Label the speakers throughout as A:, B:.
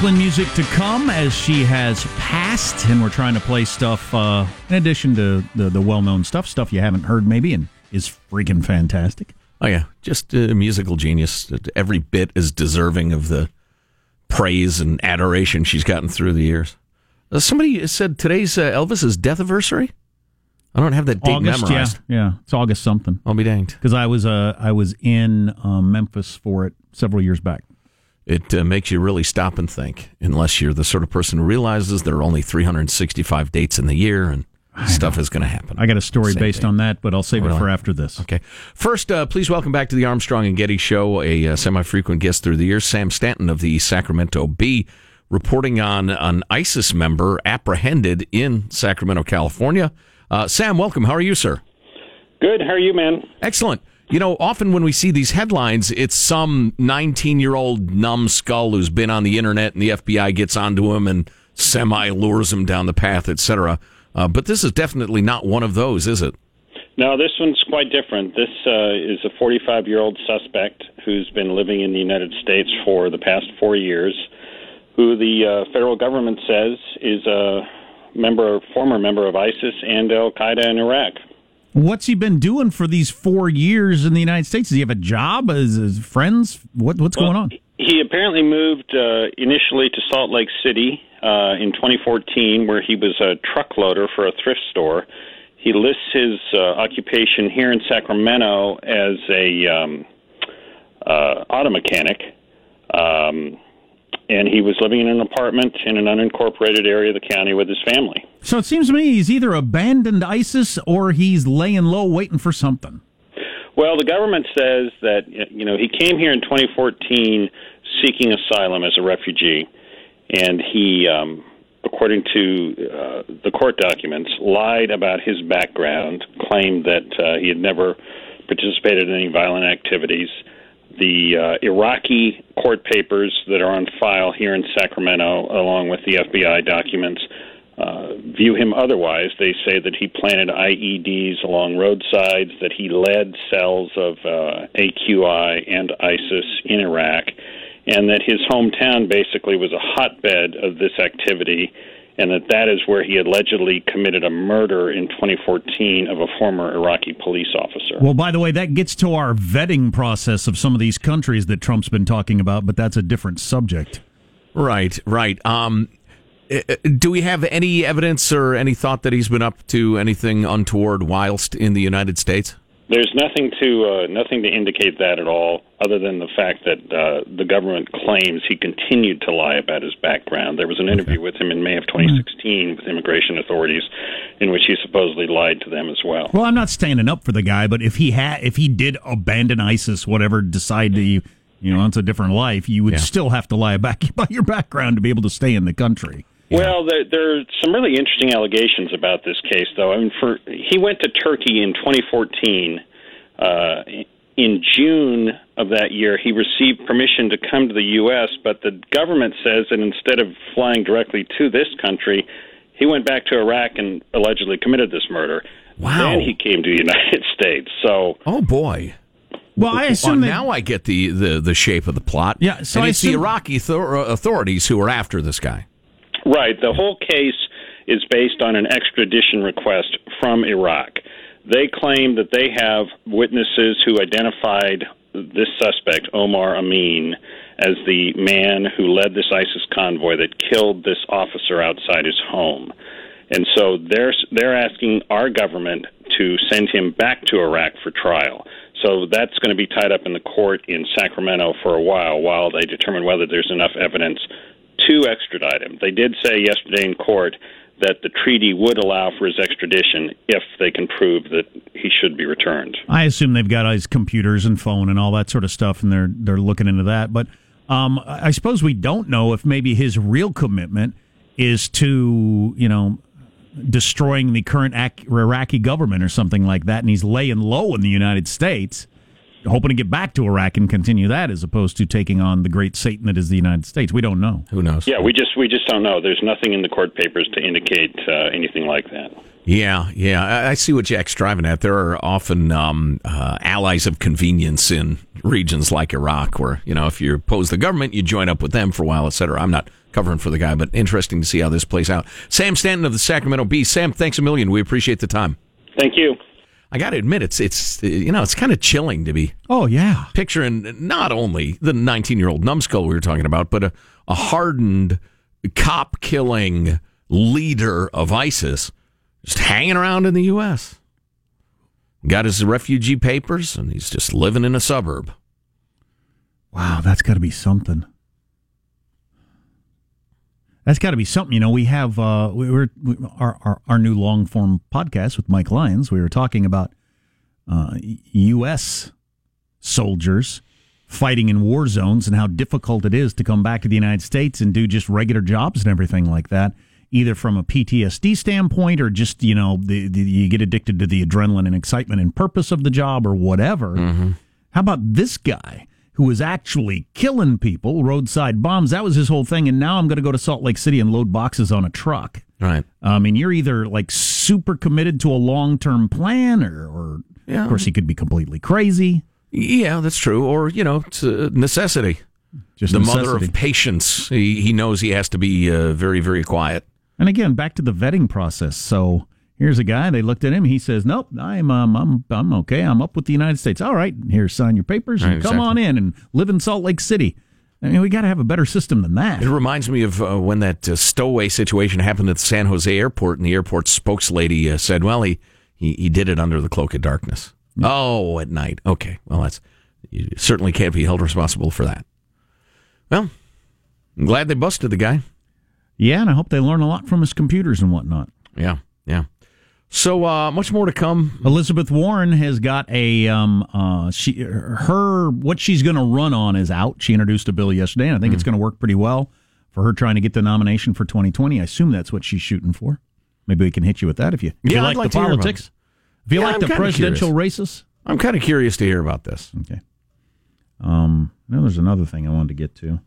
A: Franklin music to come as she has passed, and we're trying to play stuff uh, in addition to the, the well known stuff, stuff you haven't heard maybe, and is freaking fantastic.
B: Oh yeah, just a musical genius. Every bit as deserving of the praise and adoration she's gotten through the years. Uh, somebody said today's uh, Elvis's death anniversary. I don't have that date
A: August,
B: memorized.
A: Yeah, yeah, it's August something.
B: I'll be danged.
A: Because I was uh, I was in um, Memphis for it several years back.
B: It uh, makes you really stop and think, unless you're the sort of person who realizes there are only 365 dates in the year and stuff is going to happen.
A: I got a story
B: Same
A: based
B: day.
A: on that, but I'll save it
B: Really?
A: for after this.
B: Okay. First, uh, please welcome back to the Armstrong and Getty Show, a uh, semi frequent guest through the years, Sam Stanton of the Sacramento Bee, reporting on an ISIS member apprehended in Sacramento, California. Uh, Sam, welcome. How are you, sir?
C: Good. How are you, man?
B: Excellent. You know, often when we see these headlines, it's some 19 year old numbskull who's been on the internet and the FBI gets onto him and semi lures him down the path, etc. Uh, but this is definitely not one of those, is it?
C: No, this one's quite different. This uh, is a 45 year old suspect who's been living in the United States for the past four years, who the uh, federal government says is a member, former member of ISIS and Al Qaeda in Iraq.
A: What's he been doing for these four years in the United States? Does he have a job? Is his friends? What, what's going on?
C: He apparently moved uh, initially to Salt Lake City uh, in 2014, where he was a truck loader for a thrift store. He lists his uh, occupation here in Sacramento as a um, uh, auto mechanic, um, and he was living in an apartment in an unincorporated area of the county with his family.
A: So it seems to me he's either abandoned ISIS or he's laying low waiting for something.
C: Well, the government says that you know he came here in 2014 seeking asylum as a refugee, and he, um, according to uh, the court documents, lied about his background, claimed that uh, he had never participated in any violent activities. The uh, Iraqi court papers that are on file here in Sacramento, along with the FBI documents, uh, view him otherwise. They say that he planted IEDs along roadsides, that he led cells of uh, AQI and ISIS in Iraq, and that his hometown basically was a hotbed of this activity, and that that is where he allegedly committed a murder in 2014 of a former Iraqi police officer.
A: Well, by the way, that gets to our vetting process of some of these countries that Trump's been talking about, but that's a different subject.
B: Right, right. Um, uh, do we have any evidence or any thought that he's been up to anything untoward whilst in the United States?
C: There's nothing to uh, nothing to indicate that at all, other than the fact that uh, the government claims he continued to lie about his background. There was an interview with him in May of 2016 with immigration authorities, in which he supposedly lied to them as well.
A: Well, I'm not standing up for the guy, but if he had, if he did abandon ISIS, whatever, decide to, you know, it's a different life, you would
B: Yeah.
A: still have to lie about your background to be able to stay in the country.
C: Well, there, there are some really interesting allegations about this case, though. I mean, for he went to Turkey in 2014. Uh, in June of that year, he received permission to come to the U.S., but the government says that instead of flying directly to this country, he went back to Iraq and allegedly committed this murder.
B: Wow.
C: Then he came to the United States. So
B: Oh boy.
A: Well, I
B: Well,
A: assume that,
B: now I get the, the, the shape of the plot.
A: Yeah, so
B: and
A: I
B: it's the Iraqi thor- authorities who are after this guy.
C: Right. The whole case is based on an extradition request from Iraq. They claim that they have witnesses who identified this suspect, Omar Amin, as the man who led this ISIS convoy that killed this officer outside his home. And so they're they're asking our government to send him back to Iraq for trial. So that's going to be tied up in the court in Sacramento for a while while they determine whether there's enough evidence to extradite him. They did say yesterday in court that the treaty would allow for his extradition if they can prove that he should be returned.
A: I assume they've got his computers and phone and all that sort of stuff, and they're they're looking into that. But um, I suppose we don't know if maybe his real commitment is to you know destroying the current Iraqi government or something like that, and he's laying low in the United States, hoping to get back to Iraq and continue that, as opposed to taking on the great Satan that is the United States. We don't know.
B: Who knows?
C: Yeah, we just we just don't know. There's nothing in the court papers to indicate uh, anything like that.
B: Yeah, yeah. I, I see what Jack's driving at. There are often um, uh, allies of convenience in regions like Iraq, where you know if you oppose the government, you join up with them for a while, et cetera. I'm not covering for the guy, but interesting to see how this plays out. Sam Stanton of the Sacramento Bee. Sam, thanks a million. We appreciate the time.
C: Thank you.
B: I got to admit, it's it's you know it's kind of chilling to be
A: Oh yeah.
B: picturing not only the 19 year old numbskull we were talking about, but a, a hardened cop killing leader of ISIS just hanging around in the U.S. Got his refugee papers, and he's just living in a suburb.
A: Wow, that's got to be something. That's got to be something. You know, we have uh, we were we, our, our our new long form podcast with Mike Lyons. We were talking about uh, U.S. soldiers fighting in war zones and how difficult it is to come back to the United States and do just regular jobs and everything like that, either from a PTSD standpoint or just you know the, the you get addicted to the adrenaline and excitement and purpose of the job or whatever. How about this guy who was actually killing people, roadside bombs? That was his whole thing. And now I'm going to go to Salt Lake City and load boxes on a truck.
B: Right.
A: I mean, you're either like super committed to a long term plan, or, or
B: Yeah.
A: of course, he could be completely crazy.
B: Yeah, that's true. Or you know, it's a necessity.
A: Just
B: the mother of patience. He, he knows he has to be uh, very, very quiet.
A: And again, back to the vetting process. So here's a guy. They looked at him. He says, "Nope, I'm um, I'm I'm okay. I'm up with the United States. All right, here, sign your papers and
B: Right,
A: come on in and live in Salt Lake City." I mean, we got to have a better system than that.
B: It reminds me of uh, when that uh, stowaway situation happened at the San Jose airport, and the airport spokeslady uh, said, "Well, he, he he did it under the cloak of darkness." Oh, at night. Okay, well, that's you certainly can't be held responsible for that. Well, I'm glad they busted the guy.
A: Yeah, and I hope they learn a lot from his computers and whatnot.
B: Yeah, yeah. So uh, much more to come.
A: Elizabeth Warren has got a um uh she her what she's going to run on is out. She introduced a bill yesterday, and I think it's going to work pretty well for her trying to get the nomination for 2020. I assume that's what she's shooting for. Maybe we can hit you with that if you if
B: Yeah,
A: you like,
B: like
A: the
B: to hear about
A: politics. If you
B: Yeah,
A: like
B: I'm
A: the presidential races.
B: I'm kind of curious to hear about this.
A: Okay. Um, now there's another thing I wanted to get to.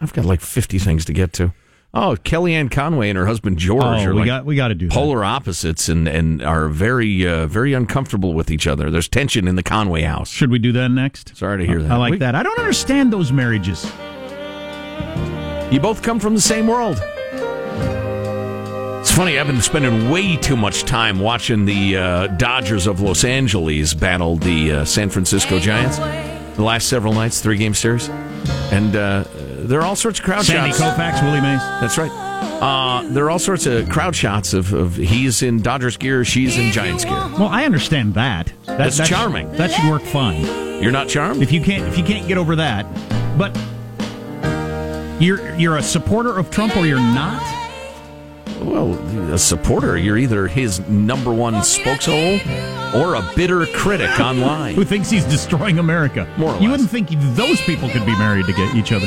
B: I've got like 50 things to get to. Oh, Kellyanne Conway and her husband George
A: Oh,
B: are
A: we
B: like
A: got we got to do that.
B: polar opposites and, and are very uh, very uncomfortable with each other. There's tension in the Conway house.
A: Should we do that next?
B: Sorry to hear that.
A: I like
B: We-
A: that. I don't understand those marriages.
B: You both come from the same world. It's funny. I've been spending way too much time watching the uh, Dodgers of Los Angeles battle the uh, San Francisco Giants the last several nights, three game series, and uh, there are all sorts of crowd
A: Sandy
B: shots.
A: Koufax, Willie Mays.
B: That's right. Uh, there are all sorts of crowd shots of, of he's in Dodgers gear, she's in Giants gear.
A: Well, I understand that. that
B: That's
A: that-
B: charming.
A: That should work fine.
B: You're not charmed?
A: If you can't if you can't get over that, but you're you're a supporter of Trump or you're not.
B: Well, a supporter, you're either his number one spokeshole or a bitter critic online.
A: Who thinks he's destroying America?
B: More or
A: you wouldn't think those people could be married to get each other.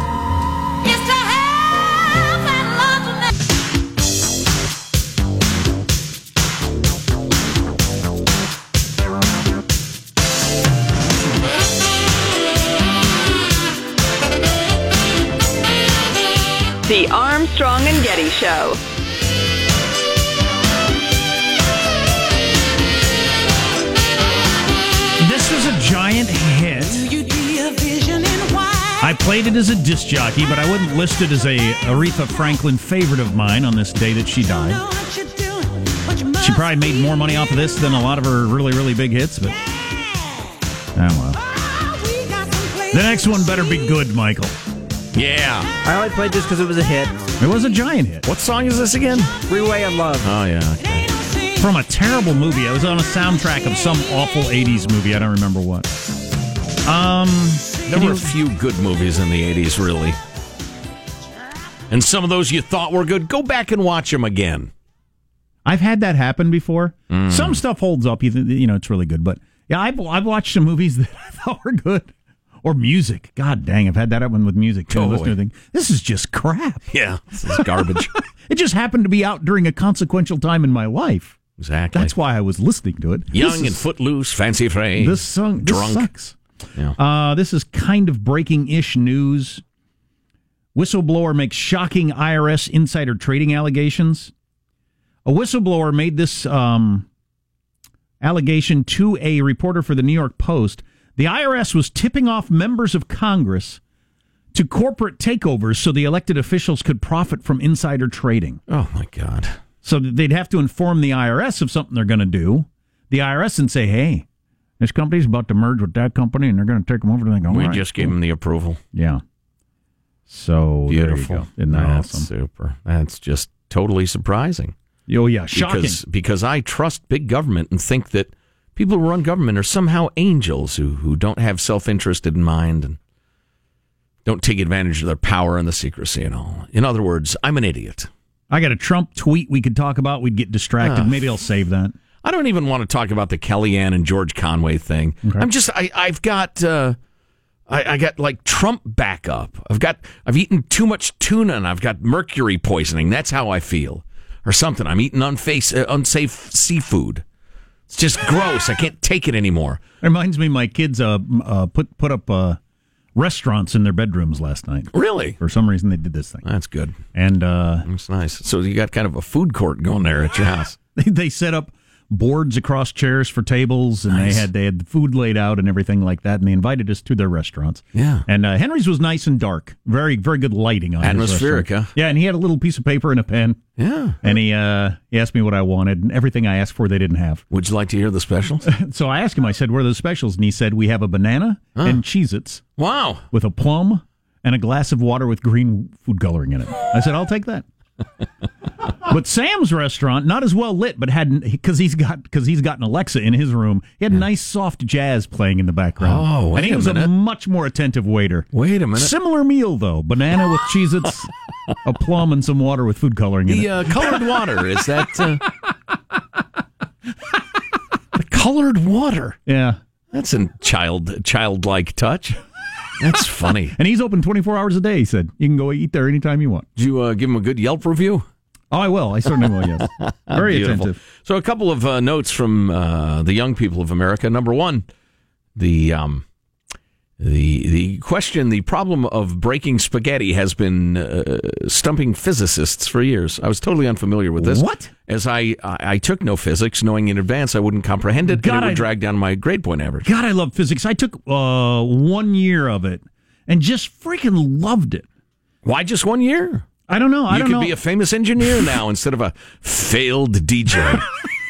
D: The Armstrong and Getty Show.
A: This was a giant hit. I played it as a disc jockey, but I wouldn't list it as a Aretha Franklin favorite of mine on this day that she died. She probably made more money off of this than a lot of her really, really big hits, but oh well. The next one better be good, Michael.
B: Yeah.
E: I only played this because it was a hit.
A: It was a giant hit
B: What song is this again?
E: Freeway of Love.
B: Oh, yeah. okay.
A: from a terrible movie. It was on a soundtrack of some awful '80s movie. I don't remember what. Um,
B: There were a few good movies in the 80s, really. And some of those you thought were good, go back and watch them again.
A: I've had that happen before.
B: Mm.
A: Some stuff holds up. You, th- you know, it's really good. But yeah, I've, I've watched some movies that I thought were good. Or music. God dang, I've had that happen with music too.
B: Oh,
A: Listen to
B: boy.
A: this is just crap.
B: Yeah. This is garbage.
A: It just happened to be out during a consequential time in my life.
B: exactly.
A: That's why I was listening to it.
B: Young
A: This
B: and footloose, fancy free.
A: This song this
B: drunk.
A: sucks.
B: Yeah.
A: Uh, this is kind of breaking ish news. Whistleblower makes shocking IRS insider trading allegations. A whistleblower made this um, allegation to a reporter for the New York Post. The IRS was tipping off members of Congress to corporate takeovers so the elected officials could profit from insider trading.
B: Oh my God!
A: So they'd have to inform the IRS of something they're going to do. The IRS and say, "Hey, this company's about to merge with that company, and they're going to take them over." And they go,
B: We
A: "All right,
B: just gave them the approval.
A: yeah." So
B: Beautiful.
A: Isn't that
B: That's
A: awesome?
B: super. That's just totally surprising.
A: Oh yeah, shocking.
B: Because because I trust big government and think that people who run government are somehow angels who who don't have self interest in mind and don't take advantage of their power and the secrecy and all. In other words, I'm an idiot.
A: I got a Trump tweet we could talk about. We'd get distracted. Maybe I'll save that.
B: I don't even want to talk about the Kellyanne and George Conway thing. I'm just I I've got uh, I, I got like Trump backup. I've got I've eaten too much tuna and I've got mercury poisoning. That's how I feel, or something. I'm eating unface, uh, unsafe seafood. It's just gross. I can't take it anymore.
A: It reminds me, my kids uh, uh, put put up uh, restaurants in their bedrooms last night.
B: Really,
A: For some reason, they did this thing,
B: that's good.
A: and uh,
B: That's nice. So you got kind of a food court going there at your house.
A: they, they set up boards across chairs for tables, and
B: Nice.
A: they had they had the food laid out and everything like that. And they invited us to their restaurants.
B: Yeah.
A: and uh, Henry's was nice and dark, very very good lighting on
B: Atmospheric, huh?
A: Yeah, and he had a little piece of paper and a pen,
B: Yeah.
A: and he uh, he asked me what I wanted, and everything I asked for they didn't have.
B: Would you like to hear the specials?
A: So I asked him. I said, "What are the specials?" And he said, "We have a banana and Cheez-Its
B: wow.
A: with a plum and a glass of water with green food coloring in it." I said, "I'll take that." but Sam's restaurant, not as well lit, but had because he's got because he's got an Alexa in his room. He had nice soft jazz playing in the background.
B: Oh, wait
A: and he
B: a
A: was
B: minute.
A: a much more attentive waiter.
B: Wait a minute.
A: Similar meal though: banana with Cheez-Its, a plum, and some water with food coloring in
B: The
A: it.
B: uh, colored water is that uh, the colored water.
A: yeah.
B: That's a child childlike touch. That's funny.
A: And he's open 24 hours a day, he said. You can go eat there anytime you want.
B: Did you uh, give him a good Yelp review?
A: Oh, I will. I certainly will, yes. Very
B: Beautiful.
A: attentive.
B: So, a couple of uh, notes from uh, the young people of America. Number one, the um, the the question, the problem of breaking spaghetti has been uh, stumping physicists for years. I was totally unfamiliar with this.
A: What?
B: As I I, I took no physics, knowing in advance I wouldn't comprehend it,
A: God,
B: and it would
A: I-
B: drag down my grade point average.
A: God, I love physics. I took uh, one year of it and just freaking loved it.
B: Why just one year?
A: I don't know. I
B: you
A: don't
B: could
A: know.
B: be a famous engineer now instead of a failed DJ.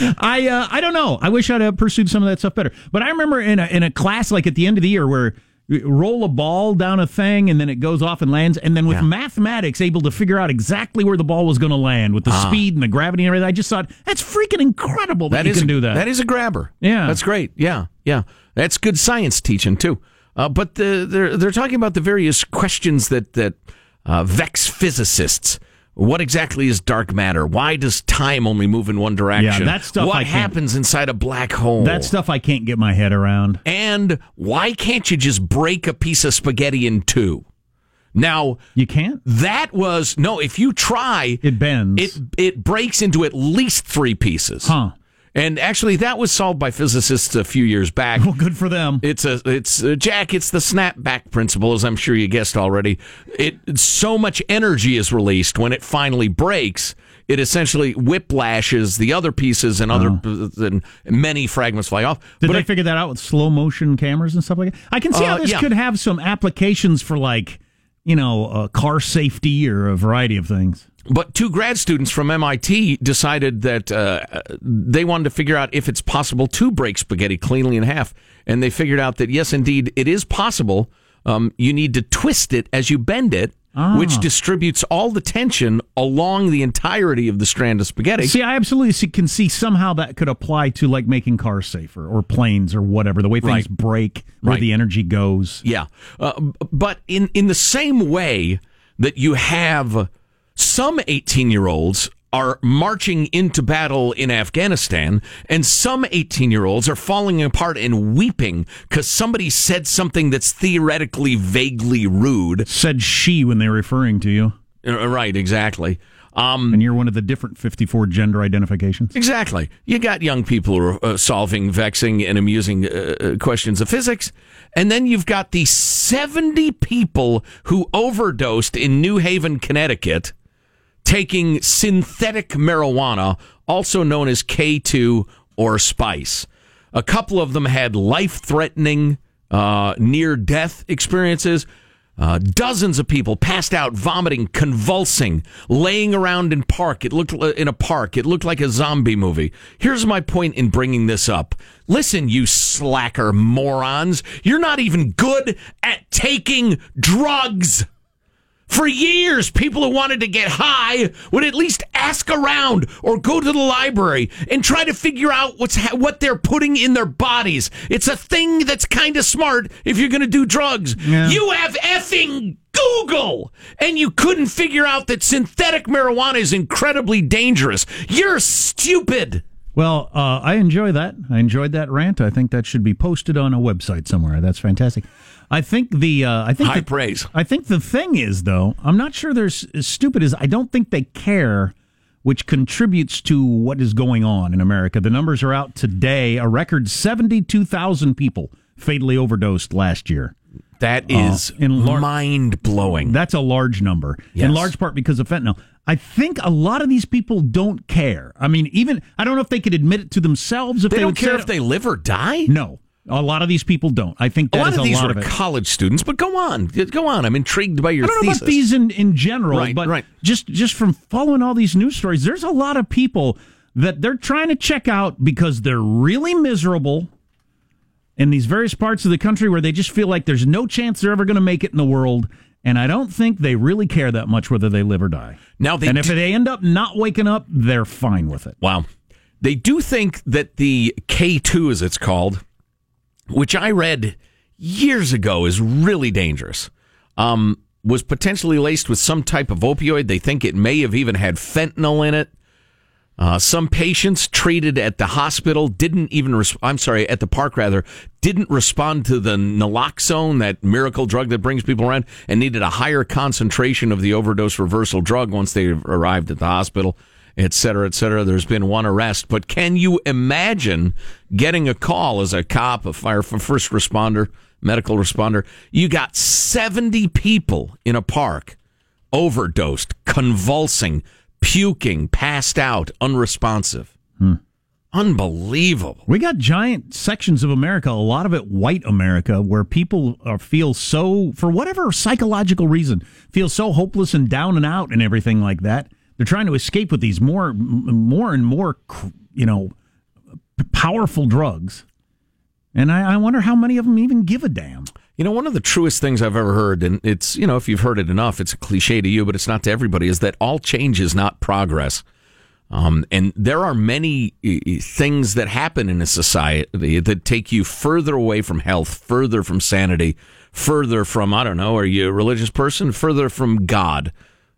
A: I uh, I don't know. I wish I'd have pursued some of that stuff better. But I remember in a in a class like at the end of the year where you roll a ball down a thing and then it goes off and lands, and then with
B: Yeah.
A: mathematics able to figure out exactly where the ball was going to land with the speed and the gravity and everything. I just thought that's freaking incredible that,
B: That
A: you can do that.
B: That is a grabber.
A: Yeah.
B: that's great. Yeah, yeah, that's good science teaching too. Uh, but the, they're they're talking about the various questions that that uh, vex physicists. What exactly is dark matter? Why does time only move in one direction?
A: Yeah, that stuff
B: What happens inside a black hole?
A: that stuff I can't get my head around.
B: And why can't you just break a piece of spaghetti in two? Now
A: You can't.
B: that was no. If you try,
A: It bends.
B: it it breaks into at least three pieces.
A: Huh.
B: And actually, that was solved by physicists a few years back.
A: Well, good for them.
B: It's a it's uh, Jack. It's the snapback principle, as I'm sure you guessed already. It so much energy is released when it finally breaks. It essentially whiplashes the other pieces and other and many fragments fly off.
A: Did
B: but
A: they
B: it-
A: figure that out with slow motion cameras and stuff like that? I can see how
B: Uh,
A: this
B: yeah.
A: could have some applications for like, you know, uh, car safety or a variety of things.
B: But two grad students from MIT decided that uh, they wanted to figure out if it's possible to break spaghetti cleanly in half. And they figured out that, yes, indeed, it is possible. Um, you need to twist it as you bend it,
A: Ah.
B: which distributes all the tension along the entirety of the strand of spaghetti.
A: See, I absolutely see, can see somehow that could apply to like making cars safer or planes or whatever. The way things
B: Right.
A: break, where
B: Right.
A: the energy goes.
B: Yeah, uh, but in in the same way that you have some 18 year olds are marching into battle in Afghanistan, and some 18 year olds are falling apart and weeping because somebody said something that's theoretically vaguely rude.
A: Said she when they were referring to you.
B: Uh, Right, exactly.
A: Um, and you're one of the different 54 gender identifications.
B: Exactly. You got young people who are uh, solving vexing and amusing uh, uh, questions of physics. And then you've got the 70 people who overdosed in New Haven, Connecticut, taking synthetic marijuana, also known as K2 or spice. A couple of them had life threatening, uh, near death experiences. Uh, dozens of people passed out, vomiting, convulsing, laying around in park. It looked in a park. It looked like a zombie movie. Here's my point in bringing this up. Listen, you slacker morons. You're not even good at taking drugs. For years, people who wanted to get high would at least ask around or go to the library and try to figure out what's ha- what they're putting in their bodies. It's a thing that's kind of smart if you're going to do drugs.
A: Yeah.
B: You have effing Google, and you couldn't figure out that synthetic marijuana is incredibly dangerous. You're stupid.
A: Well, uh, I enjoy that. I enjoyed that rant. I think that should be posted on a website somewhere. That's fantastic. I think the uh, I think
B: High
A: the-
B: praise.
A: I think the thing is though, I'm not sure they're as stupid as I don't think they care, which contributes to what is going on in America. The numbers are out today. A record 72,000 people fatally overdosed last year.
B: That is
A: in lar-
B: mind blowing.
A: That's a large number,
B: Yes.
A: in large part because of fentanyl. I think a lot of these people don't care. I mean, even I don't know if they could admit it to themselves if
B: They
A: they,
B: don't care
A: say
B: if they live or die.
A: No, a lot of these people don't. I think that is A lot
B: of these
A: lot
B: were
A: of
B: college students, but go on, go on. I'm intrigued by your
A: I don't know about these in, in general,
B: Right,
A: but
B: right.
A: just just from following all these news stories, there's a lot of people that they're trying to check out because they're really miserable in these various parts of the country where they just feel like there's no chance they're ever going to make it in the world. And I don't think they really care that much whether they live or die.
B: Now they
A: and if
B: do-
A: they end up not waking up, they're fine with it.
B: Wow. They do think that the K2, as it's called, which I read years ago is really dangerous, um, was potentially laced with some type of opioid. They think it may have even had fentanyl in it. Uh, some patients treated at the hospital didn't even, res- I'm sorry, at the park rather, didn't respond to the naloxone, that miracle drug that brings people around, and needed a higher concentration of the overdose reversal drug once they arrived at the hospital, et cetera, et cetera. There's been one arrest. But can you imagine getting a call as a cop, a fire, first responder, medical responder? You got 70 people in a park overdosed, convulsing, puking, passed out, unresponsive. Hmm. Unbelievable.
A: We got giant sections of America, a lot of it white America, where people are, feel so, for whatever psychological reason, feel so hopeless and down and out and everything like that. They're trying to escape with these more, more and more, you know, powerful drugs. And I, I wonder how many of them even give a damn.
B: You know, one of the truest things I've ever heard, and it's, you know, if you've heard it enough, it's a cliche to you, but it's not to everybody, is that all change is not progress. Um, and there are many things that happen in a society that take you further away from health, further from sanity, further from, I don't know, are you a religious person? Further from God,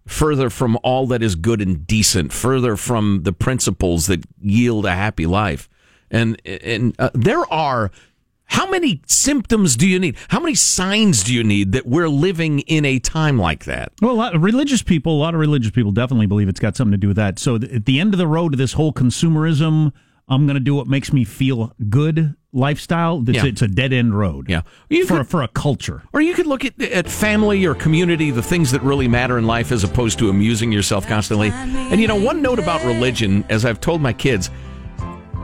B: further from all that is good and decent, further from the principles that yield a happy life. And, and uh, there are how many symptoms do you need? How many signs do you need that we're living in a time like that?
A: Well, a lot of religious people, a lot of religious people definitely believe it's got something to do with that. So th- at the end of the road this whole consumerism, I'm going to do what makes me feel good lifestyle. It's,
B: Yeah.
A: it's a dead end road.
B: Yeah. You
A: for
B: could-
A: for a culture.
B: Or you could look at, at family or community, the things that really matter in life, as opposed to amusing yourself constantly. And you know, one note about religion, as I've told my kids,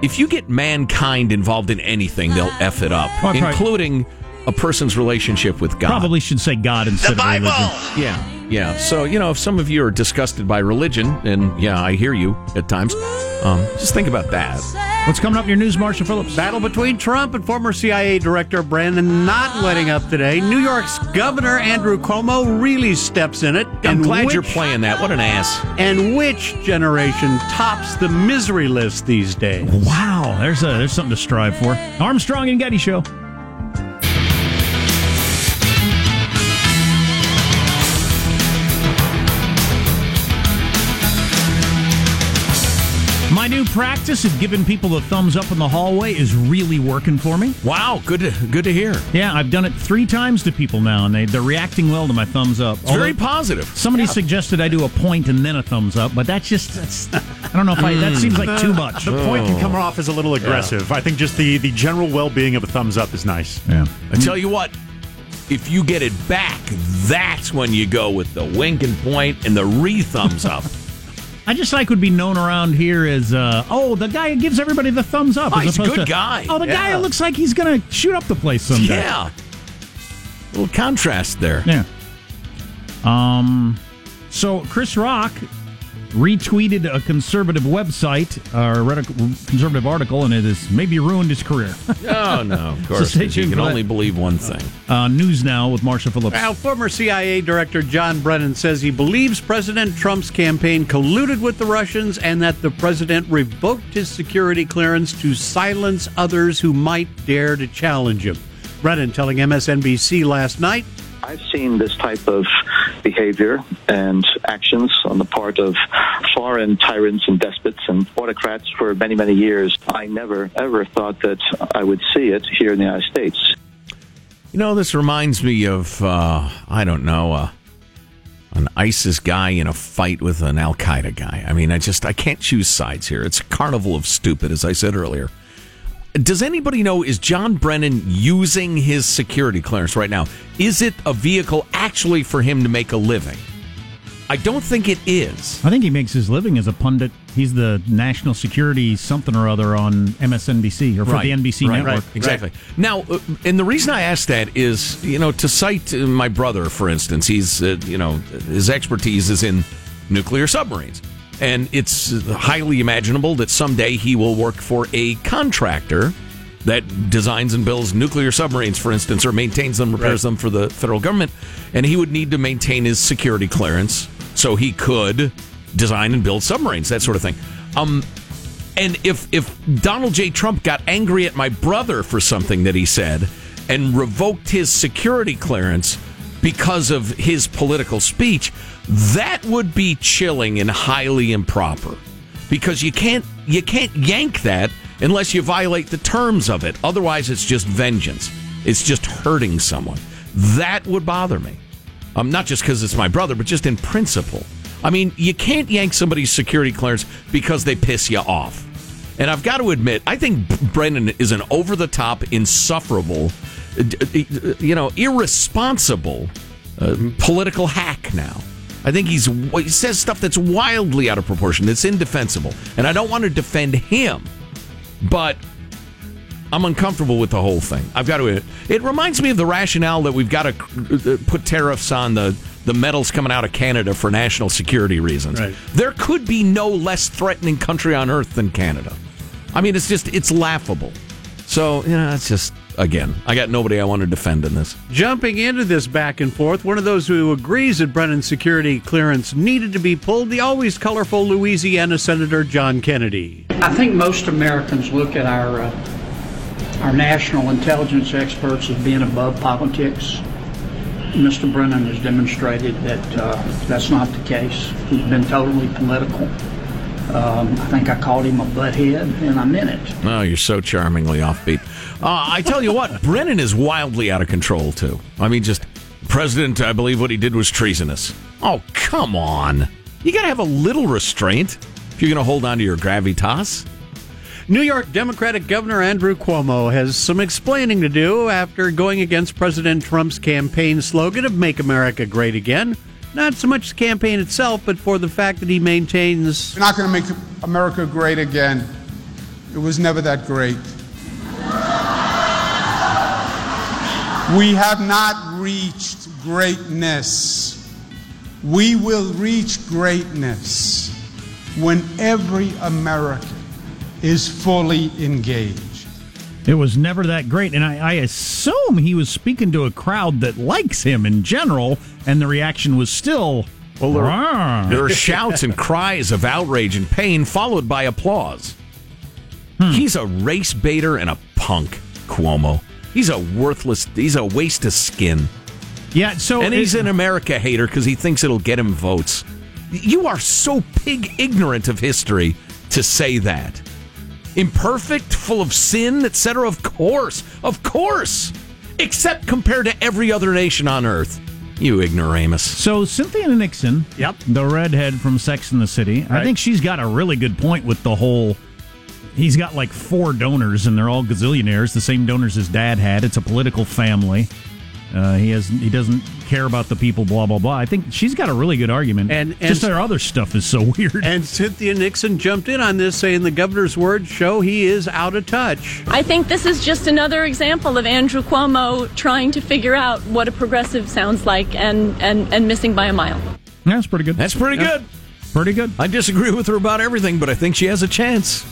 B: if you get mankind involved in anything, they'll F it up, including a person's relationship with God.
A: Probably should say God instead of religion.
B: Yeah, yeah. So, you know, if some of you are disgusted by religion, and yeah, I hear you at times, um, just think about that.
A: What's coming up in your news, Marshall Phillips?
F: Battle between Trump and former CIA Director Brennan not letting up today. New York's Governor Andrew Cuomo really steps in it.
B: I'm
F: And
B: glad
F: which,
B: you're playing that. What an ass.
F: And which generation tops the misery list these days?
A: Wow, there's a, there's something to strive for. Armstrong and Getty Show. My new practice of giving people the thumbs up in the hallway is really working for me.
B: Wow, good to good to hear.
A: Yeah, I've done it three times to people now, and they, they're reacting well to my thumbs up.
B: It's very positive.
A: Somebody suggested I do a point and then a thumbs up, but that's just, that's, I don't know if I, that seems like too mm. much.
G: The point can come oh. off as a little aggressive. I think just the, the general well being of a thumbs up is nice.
A: Yeah.
B: I tell you what, if you get it back, that's when you go with the wink and point and the re thumbs up.
A: I just like would be known around here as, uh, oh, the guy who gives everybody the thumbs up.
B: Oh,
A: as
B: he's a good
A: to,
B: guy.
A: Oh, the guy who looks like he's to shoot up the place someday.
B: yeah. little contrast there.
A: Yeah. Um. So Chris Rock retweeted a conservative website, or read a conservative article, and it has maybe ruined his career.
B: Oh no, of course.
A: stay
B: 'cause you
A: tuned
B: can
A: for that.
B: only believe one thing.
A: Uh, news now with Marsha Phillips.
F: Now, former CIA Director John Brennan says he believes President Trump's campaign colluded with the Russians and that the president revoked his security clearance to silence others who might dare to challenge him. Brennan telling MSNBC last night
H: I've seen this type of behavior and actions on the part of foreign tyrants and despots and autocrats for many, many years. I never, ever thought that I would see it here in the United States.
B: You know, this reminds me of uh, I don't know, uh, an ISIS guy in a fight with an Al Qaeda guy. I mean, I just I can't choose sides here. It's a carnival of stupid, as I said earlier. Does anybody know is John Brennan using his security clearance right now? Is it a vehicle actually for him to make a living? I don't think it is.
A: I think he makes his living as a pundit. He's the national security something or other on MSNBC or for the NBC
B: right,
A: network.
B: right, exactly. Now, uh, and the reason I ask that is, you know, to cite uh, my brother, for instance, he's, uh, you know, his expertise is in nuclear submarines. And it's highly imaginable that someday he will work for a contractor that designs and builds nuclear submarines, for instance, or maintains them, repairs them for the federal government. And he would need to maintain his security clearance so he could design and build submarines, that sort of thing. Um, and if if Donald J. Trump got angry at my brother for something that he said and revoked his security clearance because of his political speech, that would be chilling and highly improper. Because you can't you can't yank that unless you violate the terms of it. Otherwise, it's just vengeance. It's just hurting someone. That would bother me. Um, not just because it's my brother, but just in principle. I mean, you can't yank somebody's security clearance because they piss you off. And I've got to admit, I think Brennan is an over the top, insufferable, you know, irresponsible uh, political hack now. I think he's he says stuff that's wildly out of proportion, that's indefensible. And I don't want to defend him, but I'm uncomfortable with the whole thing. I've got to. It reminds me of the rationale that we've got to uh, put tariffs on the, the metals coming out of Canada for national security reasons.
F: Right.
B: There could be no less threatening country on earth than Canada. I mean, it's just, it's laughable. So, you know, it's just, again, I got nobody I want to defend in this.
F: Jumping into this back and forth, one of those who agrees that Brennan's security clearance needed to be pulled, the always colorful Louisiana Senator John Kennedy.
I: I think most Americans look at our uh, our national intelligence experts as being above politics. Mr. Brennan has demonstrated that uh, that's not the case. He's been totally political. Um, I think I called him a butthead, and I meant it.
B: Oh, you're so charmingly offbeat. Uh, I tell you what, Brennan is wildly out of control, too. I mean, just, President, I believe what he did was treasonous. Oh, come on. You got to have a little restraint if you're going to hold on to your gravitas.
F: New York Democratic Governor Andrew Cuomo has some explaining to do after going against President Trump's campaign slogan of Make America Great Again. Not so much the campaign itself, but for the fact that he maintains
J: We're not going to make America great again. It was never that great. We have not reached greatness. We will reach greatness when every American is fully engaged.
A: It was never that great, and I, I assume he was speaking to a crowd that likes him in general, and the reaction was still.
B: Well, there, there are shouts and cries of outrage and pain, followed by applause. Hmm. He's a race baiter and a punk, Cuomo. He's a worthless. He's a waste of skin.
A: Yeah, so
B: and he's
A: it-
B: an America hater because he thinks it'll get him votes. You are so pig ignorant of history to say that. Imperfect, full of sin, etc. Of course, of course. Except compared to every other nation on earth. You ignoramus.
A: So Cynthia Nixon,
F: Yep.
A: the redhead from Sex and the City, I think she's got a really good point with the whole. He's got like four donors, and they're all gazillionaires, the same donors his dad had. It's a political family. Uh, he has he doesn't care about the people. Blah blah blah. I think she's got a really good argument.
F: And- and-
A: just their other stuff is so weird.
F: And Cynthia Nixon jumped in on this, saying the governor's words show he is out of touch.
K: I think this is just another example of Andrew Cuomo trying to figure out what a progressive sounds like and, and, and missing by a mile.
A: That's pretty good.
B: That's pretty good.
A: pretty good.
B: I disagree with her about everything, but I think she has a chance.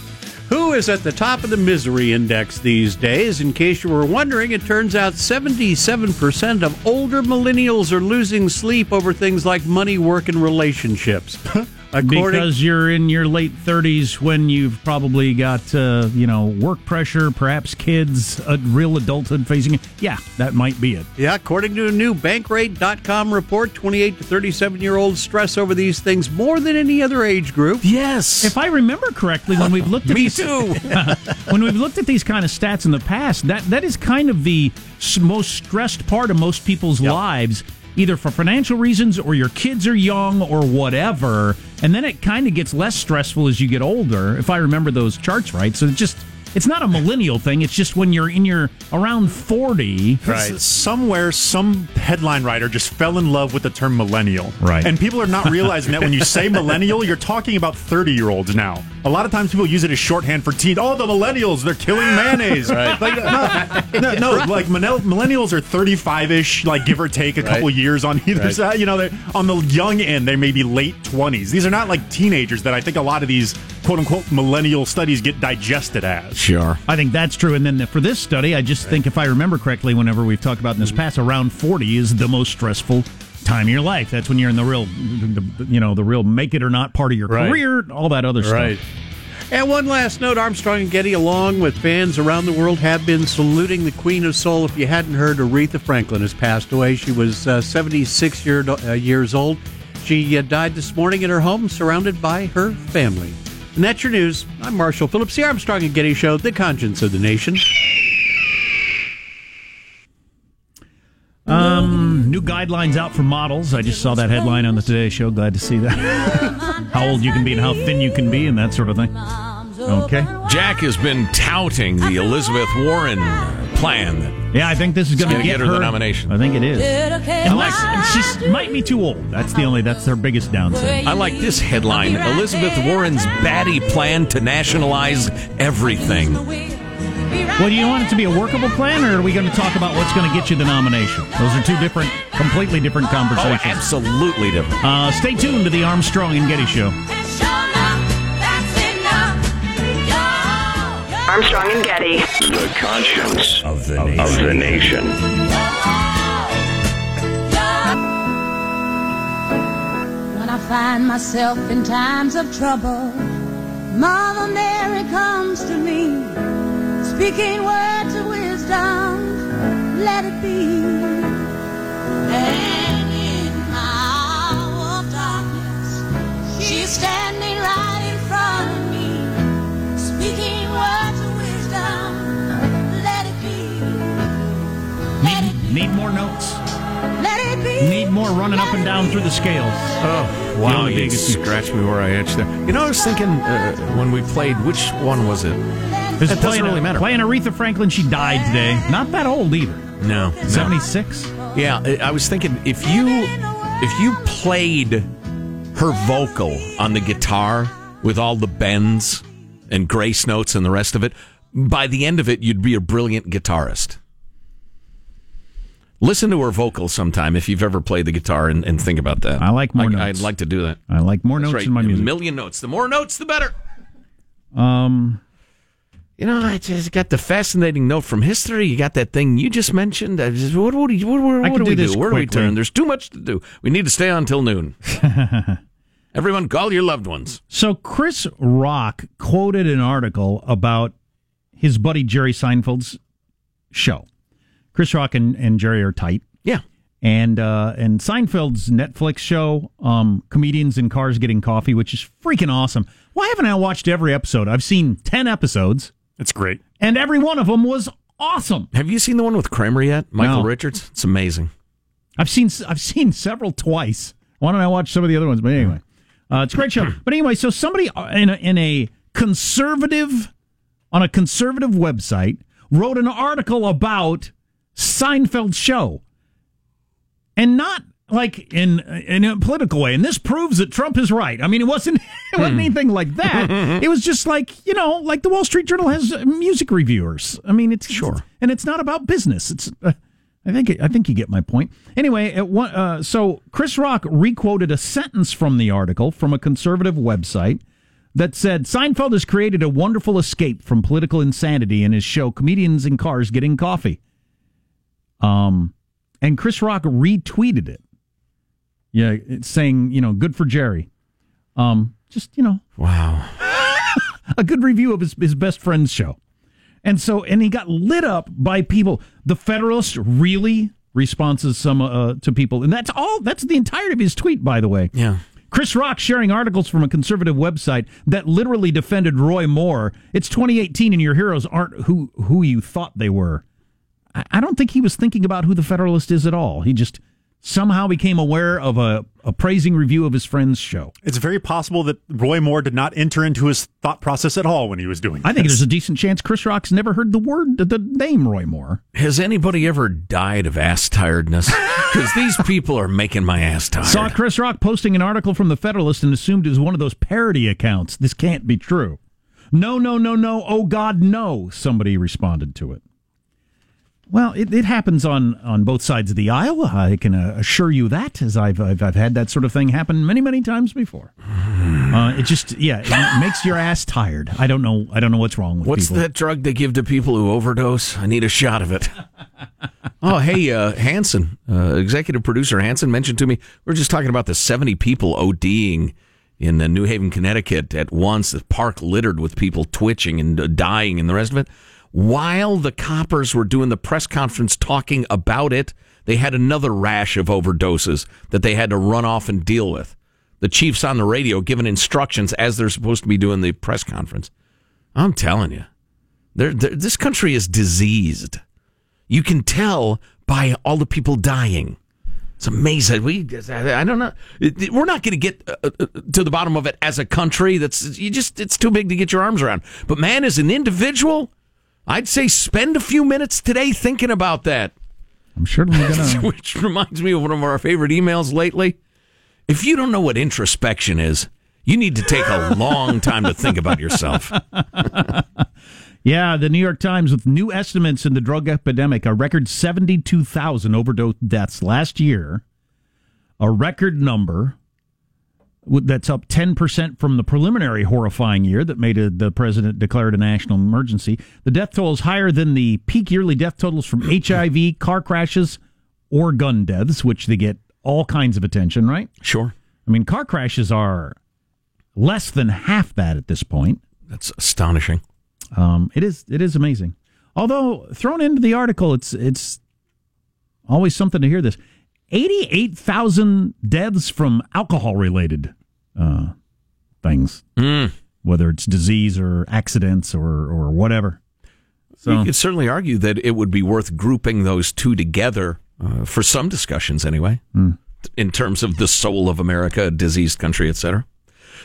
F: Who is at the top of the misery index these days? In case you were wondering, it turns out 77% of older millennials are losing sleep over things like money, work, and relationships. According,
A: because you're in your late 30s when you've probably got uh, you know work pressure perhaps kids a real adulthood facing you. yeah that might be it
F: yeah, according to a new Bankrate.com report, 28 to 37 year olds stress over these things more than any other age group.
B: Yes.
A: if i remember correctly when we've looked at
B: Me
A: these,
B: too.
A: when we've looked at these kind of stats in the past that that is kind of the most stressed part of most people's lives either for financial reasons or your kids are young or whatever and then it kind of gets less stressful as you get older if i remember those charts right so it's just it's not a millennial thing it's just when you're in your around 40
G: S- Somewhere, some headline writer just fell in love with the term millennial.
A: Right.
G: And people are not realizing that when you say millennial, you're talking about 30 year olds now. A lot of times people use it as shorthand for teens. Oh, the millennials, they're killing mayonnaise. right. Like, no, no, no, like millennials are 35 ish, like give or take a couple years on either
F: Right.
G: side. You know, on the young end, they may be late 20s. These are not like teenagers that I think a lot of these quote unquote millennial studies get digested as.
B: Sure.
A: I think that's true. And then for this study, I just think if I remember correctly, whenever we've talked about in this mm-hmm. past, around 40 is the most stressful time of your life. That's when you're in the real, you know, the real make it or not part of your
F: Right.
A: career, all that other stuff.
F: And one last note Armstrong and Getty, along with fans around the world, have been saluting the Queen of Soul. If you hadn't heard, Aretha Franklin has passed away. She was uh, 76 year, uh, years old. She uh, died this morning in her home, surrounded by her family. And that's your news. I'm Marshall Phillips, the Armstrong and Getty Show, the conscience of the nation.
A: New guidelines out for models. I just saw that headline on the Today Show. Glad to see that. how old you can be and how thin you can be and that sort of thing. Okay.
B: Jack has been touting the Elizabeth Warren plan.
A: Yeah, I think this is going to
B: gonna
A: get,
B: get her the nomination.
A: I think it is. Unless she might be too old. That's the only. That's her biggest downside.
B: I like this headline Elizabeth Warren's baddie plan to nationalize everything.
A: Well, do you want it to be a workable plan, or are we going to talk about what's going to get you the nomination? Those are two different, completely different
B: Oh,
A: conversations.
B: absolutely different.
A: Uh, stay tuned to the Armstrong and Getty Show.
D: Armstrong and Getty.
L: The conscience of the nation. Of the nation.
M: When I find myself in times of trouble, Mother Mary comes to me, speaking words of wisdom, let it be. And in my hour of darkness, she's standing right in front of me, speaking words of wisdom, let it be. Let it
A: Need, need more notes.
M: Let it be.
A: Need more running up and down through the scales.
B: Oh,
A: The
B: wow.
A: only
B: You
A: biggest-
B: scratched me where I itched there. You know, I was thinking uh, when we played, which one was it? It doesn't
A: playing,
B: really matter.
A: Playing Aretha Franklin, she died today. Not that old either.
B: No. no.
A: 76?
B: Yeah, I was thinking if you if you played her vocal on the guitar with all the bends and grace notes and the rest of it, by the end of it you'd be a brilliant guitarist. Listen to her vocal sometime if you've ever played the guitar and, and think about that.
A: I like more
B: I,
A: notes.
B: I'd like to do that.
A: I like more
B: That's
A: notes
B: right.
A: in my
B: A
A: music.
B: million notes. The more notes, the better.
A: Um,
B: You know, I just got the fascinating note from history. You got that thing you just mentioned. I just, what, what, do what, what,
A: can
B: do we
A: do this
B: do? Where do we turn? There's too much to do. We need to stay on till noon. Everyone, call your loved ones.
A: So Chris Rock quoted an article about his buddy Jerry Seinfeld's show. Chris Rock and, and Jerry are tight.
B: Yeah.
A: and uh, and Seinfeld's Netflix show, um, comedians in cars getting coffee, which is freaking awesome. Why haven't I watched every episode? I've seen ten episodes.
G: It's great,
A: and every one of them was awesome.
B: Have you seen the one with Kramer yet? Michael
A: No.
B: Richards? It's amazing.
A: I've seen I've seen several twice. Why don't I watch some of the other ones? But anyway, uh, it's a great show. But anyway, so somebody in a, in a conservative on a conservative website wrote an article about Seinfeld's show, and not like in in a political way. And this proves that Trump is right. I mean, it wasn't it wasn't anything like that. it was just like you know, like the Wall Street Journal has music reviewers. I mean, it's sure, and it's not about business. It's uh, I think I think you get my point. Anyway, one, uh, so Chris Rock requoted a sentence from the article from a conservative website that said Seinfeld has created a wonderful escape from political insanity in his show Comedians in Cars Getting Coffee. Um, and Chris Rock retweeted it. Yeah, it's saying you know, good for Jerry. Um, just you know,
B: wow,
A: a good review of his his best friend's show. And so, and he got lit up by people. The Federalist really responses some uh, to people, and that's all. That's the entirety of his tweet, by the way.
B: Yeah.
A: Chris Rock sharing articles from a conservative website that literally defended Roy Moore. It's 2018, and your heroes aren't who who you thought they were. I, I don't think he was thinking about who the Federalist is at all. He just somehow became aware of a, a praising review of his friend's show.
G: It's very possible that Roy Moore did not enter into his thought process at all when he was doing.
A: I think there's a decent chance Chris Rock's never heard the word, the name Roy Moore.
B: Has anybody ever died of ass tiredness? Because these people are making my ass tired.
A: Saw Chris Rock posting an article from the Federalist and assumed it was one of those parody accounts. This can't be true. No, no, no, no. Oh God, no. Somebody responded to it. Well, it, it happens on, on both sides of the aisle. I can uh, assure you that, as I've, I've I've had that sort of thing happen many many times before. Uh, it just yeah, it makes your ass tired. I don't know I don't know what's wrong with that.
B: What's
A: people.
B: that drug they give to people who overdose? I need a shot of it. oh, hey, uh, Hanson, uh, executive producer Hanson mentioned to me we are just talking about the 70 people ODing in uh, New Haven, Connecticut at once, the park littered with people twitching and uh, dying and the rest of it. While the coppers were doing the press conference talking about it, they had another rash of overdoses that they had to run off and deal with. The chiefs on the radio giving instructions as they're supposed to be doing the press conference. I'm telling you, they're, they're- this country is diseased. You can tell by all the people dying. It's amazing. We, I don't know. We're not going to get uh, uh, to the bottom of it as a country. That's you just. It's too big to get your arms around. But man, as an individual, I'd say spend a few minutes today thinking about that.
A: I'm certainly gonna.
B: Which reminds me of one of our favorite emails lately. If you don't know what introspection is, you need to take a long time to think about yourself.
A: Yeah, the New York Times with new estimates in the drug epidemic, a record 72,000 overdose deaths last year, a record number that's up 10% from the preliminary horrifying year that made a, the president declared a national emergency. The death toll is higher than the peak yearly death totals from HIV, car crashes, or gun deaths, which they get all kinds of attention, right?
B: Sure.
A: I mean, car crashes are less than half that at this point.
B: That's astonishing.
A: Um, it is it is amazing. Although thrown into the article, it's it's always something to hear this. Eighty eight thousand deaths from alcohol related uh, things, whether it's disease or accidents or or whatever. So
B: you could certainly argue that it would be worth grouping those two together uh, for some discussions, anyway, in terms of the soul of America, a diseased country, etc.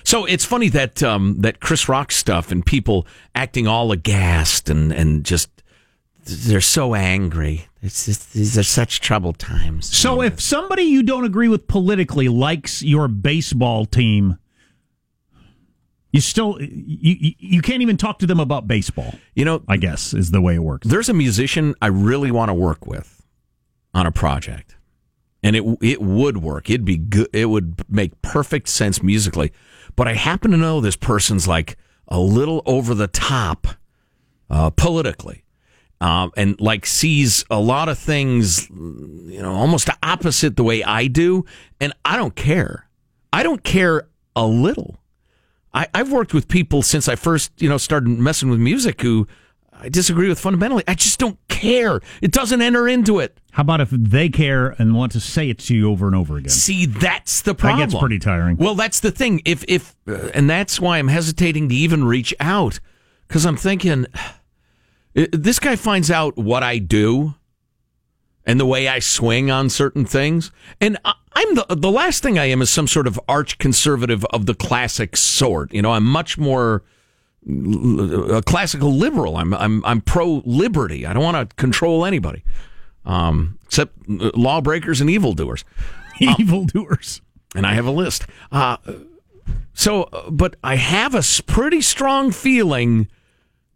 B: So it's funny that um, that Chris Rock stuff and people acting all aghast and and just they're so angry. It's just, these are such troubled times.
A: So if somebody you don't agree with politically likes your baseball team, you still you you, you can't even talk to them about baseball.
B: You know,
A: I guess is the way it works.
B: There's a musician I really want to work with on a project, and it it would work. It'd be good. It would make perfect sense musically. But I happen to know this person's like a little over the top uh, politically, um, and like sees a lot of things, you know, almost opposite the way I do, and I don't care. I don't care a little. I, I've worked with people since I first, you know, started messing with music who I disagree with fundamentally. I just don't care. It doesn't enter into it.
A: How about if they care and want to say it to you over and over again?
B: See, that's the problem.
A: That gets pretty tiring.
B: Well, that's the thing. If if uh, and that's why I'm hesitating to even reach out because I'm thinking this guy finds out what I do and the way I swing on certain things, and I'm the the last thing I am is some sort of arch conservative of the classic sort. You know, I'm much more a classical liberal. I'm I'm I'm pro liberty. I don't want to control anybody, um, except uh, lawbreakers and evildoers.
A: Evildoers.
B: And I have a list. Uh, so, uh, but I have a pretty strong feeling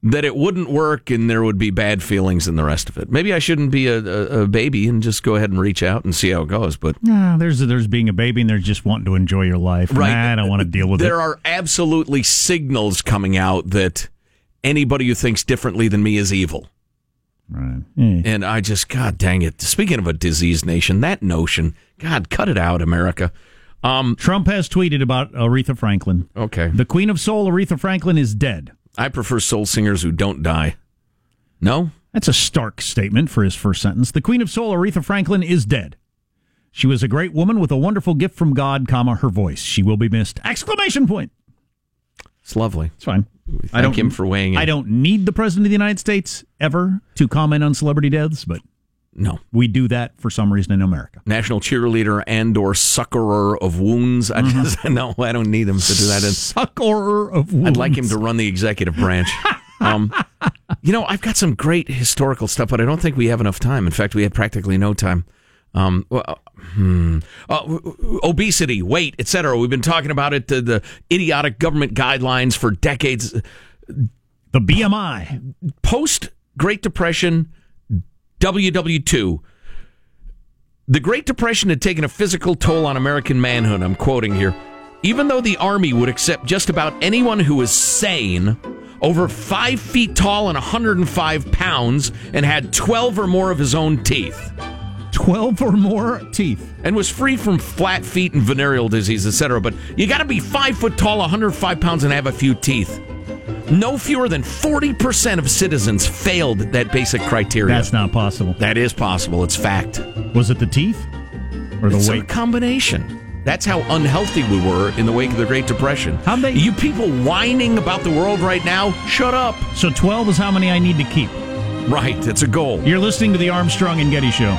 B: that it wouldn't work and there would be bad feelings and the rest of it. Maybe I shouldn't be a, a, a baby and just go ahead and reach out and see how it goes. But
A: Nah, there's there's being a baby and there's just wanting to enjoy your life.
B: Right.
A: Nah, I don't want to deal with
B: there
A: it.
B: There are absolutely signals coming out that anybody who thinks differently than me is evil.
A: Right.
B: And I just, God dang it. Speaking of a diseased nation, that notion, God, cut it out, America. Um,
A: Trump has tweeted about Aretha Franklin.
B: Okay.
A: The Queen of Soul, Aretha Franklin, is dead.
B: I prefer soul singers who don't die. No?
A: That's a stark statement for his first sentence. The Queen of Soul, Aretha Franklin, is dead. She was a great woman with a wonderful gift from God, comma, her voice. She will be missed. Exclamation point.
B: It's lovely.
A: It's fine.
B: Thank him for weighing in.
A: I don't need the President of the United States ever to comment on celebrity deaths, but
B: No.
A: we do that for some reason in America.
B: National cheerleader and or succorer of wounds. I
A: Mm-hmm.
B: just no, I don't need him to do that.
A: Succorer of wounds.
B: I'd like him to run the executive branch. Um, you know, I've got some great historical stuff, but I don't think we have enough time. In fact, we have practically no time. Um, well, uh, hmm. uh, obesity, weight, etc. We've been talking about it. The, the idiotic government guidelines for decades.
A: The BMI.
B: Post Great Depression, WW2. The Great Depression had taken a physical toll on American manhood. I'm quoting here. Even though the Army would accept just about anyone who was sane, over five feet tall and 105 pounds, and had 12 or more of his own teeth.
A: 12 or more teeth.
B: And was free from flat feet and venereal disease, etc. But you got to be five foot tall, 105 pounds, and have a few teeth. No fewer than 40% of citizens failed that basic criteria.
A: That's not possible.
B: That is possible. It's fact.
A: Was it the teeth or the
B: it's
A: weight?
B: a combination. That's how unhealthy we were in the wake of the Great Depression.
A: How they?
B: You people whining about the world right now, shut up.
A: So 12 is how many I need to keep.
B: Right, it's a goal.
A: You're listening to the Armstrong and Getty Show.